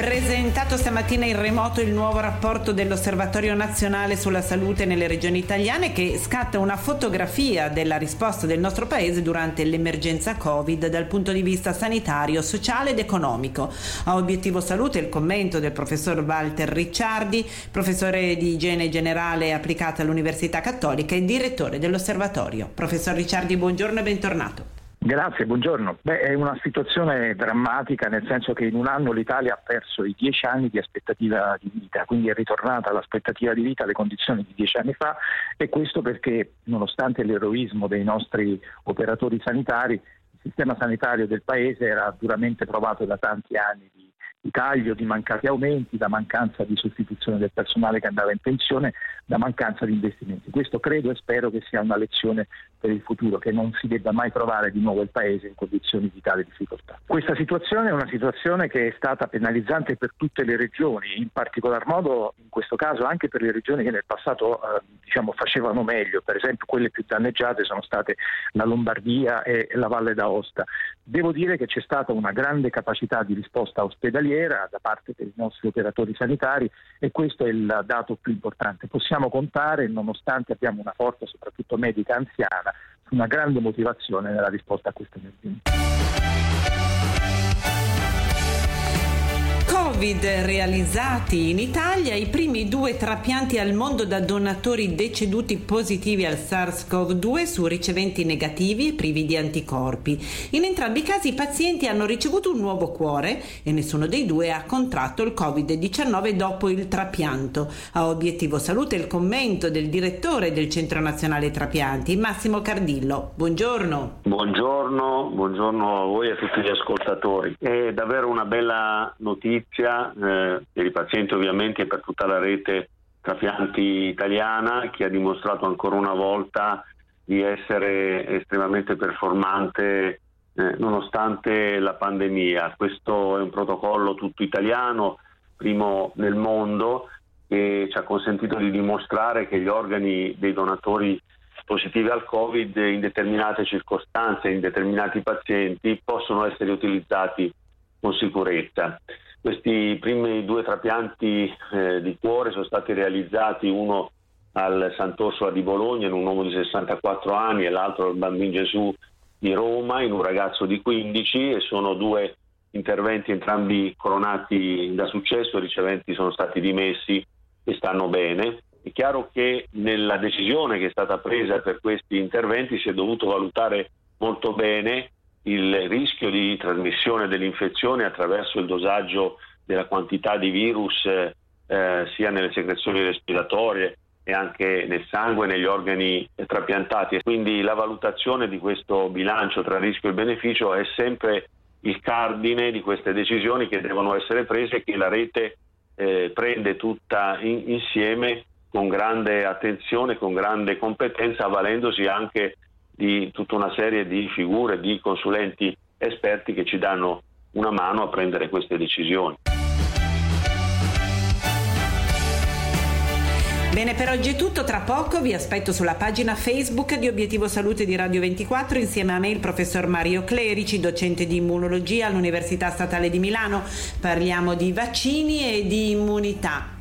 Presentato stamattina in remoto il nuovo rapporto dell'Osservatorio nazionale sulla salute nelle regioni italiane che scatta una fotografia della risposta del nostro paese durante l'emergenza Covid dal punto di vista sanitario, sociale ed economico. A obiettivo salute il commento del professor Walter Ricciardi, professore di igiene generale applicata all'Università Cattolica e direttore dell'Osservatorio. Professor Ricciardi, buongiorno e bentornato. Grazie, buongiorno. Beh, è una situazione drammatica nel senso che in un anno l'Italia ha perso i dieci anni di aspettativa di vita, quindi è ritornata l'aspettativa di vita alle condizioni di dieci anni fa e questo perché nonostante l'eroismo dei nostri operatori sanitari, il sistema sanitario del Paese era duramente provato da tanti anni di di taglio, di mancati aumenti, da mancanza di sostituzione del personale che andava in pensione, da mancanza di investimenti. Questo credo e spero che sia una lezione per il futuro, che non si debba mai trovare di nuovo il Paese in condizioni di tale difficoltà. Questa situazione è una situazione che è stata penalizzante per tutte le regioni, in particolar modo in questo caso anche per le regioni che nel passato eh, diciamo, facevano meglio, per esempio quelle più danneggiate sono state la Lombardia e la Valle d'Aosta. Devo dire che c'è stata una grande capacità di risposta ospedaliera da parte dei nostri operatori sanitari e questo è il dato più importante. Possiamo contare, nonostante abbiamo una forza soprattutto medica anziana, su una grande motivazione nella risposta a questa emergenza. Covid realizzati in Italia, i primi due trapianti al mondo da donatori deceduti positivi al SARS-CoV-2 su riceventi negativi e privi di anticorpi. In entrambi i casi i pazienti hanno ricevuto un nuovo cuore e nessuno dei due ha contratto il Covid-19 dopo il trapianto. A obiettivo salute il commento del direttore del Centro Nazionale Trapianti, Massimo Cardillo. Buongiorno. Buongiorno, buongiorno a voi e a tutti gli ascoltatori. È davvero una bella notizia eh, per i pazienti ovviamente e per tutta la rete trapianti italiana che ha dimostrato ancora una volta di essere estremamente performante eh, nonostante la pandemia. Questo è un protocollo tutto italiano, primo nel mondo, che ci ha consentito di dimostrare che gli organi dei donatori positivi al Covid in determinate circostanze, in determinati pazienti, possono essere utilizzati con sicurezza. Questi primi due trapianti eh, di cuore sono stati realizzati, uno al Sant'Orsola di Bologna in un uomo di 64 anni e l'altro al Bambino Gesù di Roma in un ragazzo di 15 e sono due interventi entrambi coronati da successo, i riceventi sono stati dimessi e stanno bene. È chiaro che nella decisione che è stata presa per questi interventi si è dovuto valutare molto bene il rischio di trasmissione dell'infezione attraverso il dosaggio della quantità di virus eh, sia nelle secrezioni respiratorie e anche nel sangue negli organi trapiantati. Quindi la valutazione di questo bilancio tra rischio e beneficio è sempre il cardine di queste decisioni che devono essere prese e che la rete eh, prende tutta in, insieme con grande attenzione, con grande competenza, avvalendosi anche di tutta una serie di figure, di consulenti esperti che ci danno una mano a prendere queste decisioni. Bene, per oggi è tutto. Tra poco vi aspetto sulla pagina Facebook di Obiettivo Salute di Radio 24 insieme a me il professor Mario Clerici, docente di immunologia all'Università Statale di Milano. Parliamo di vaccini e di immunità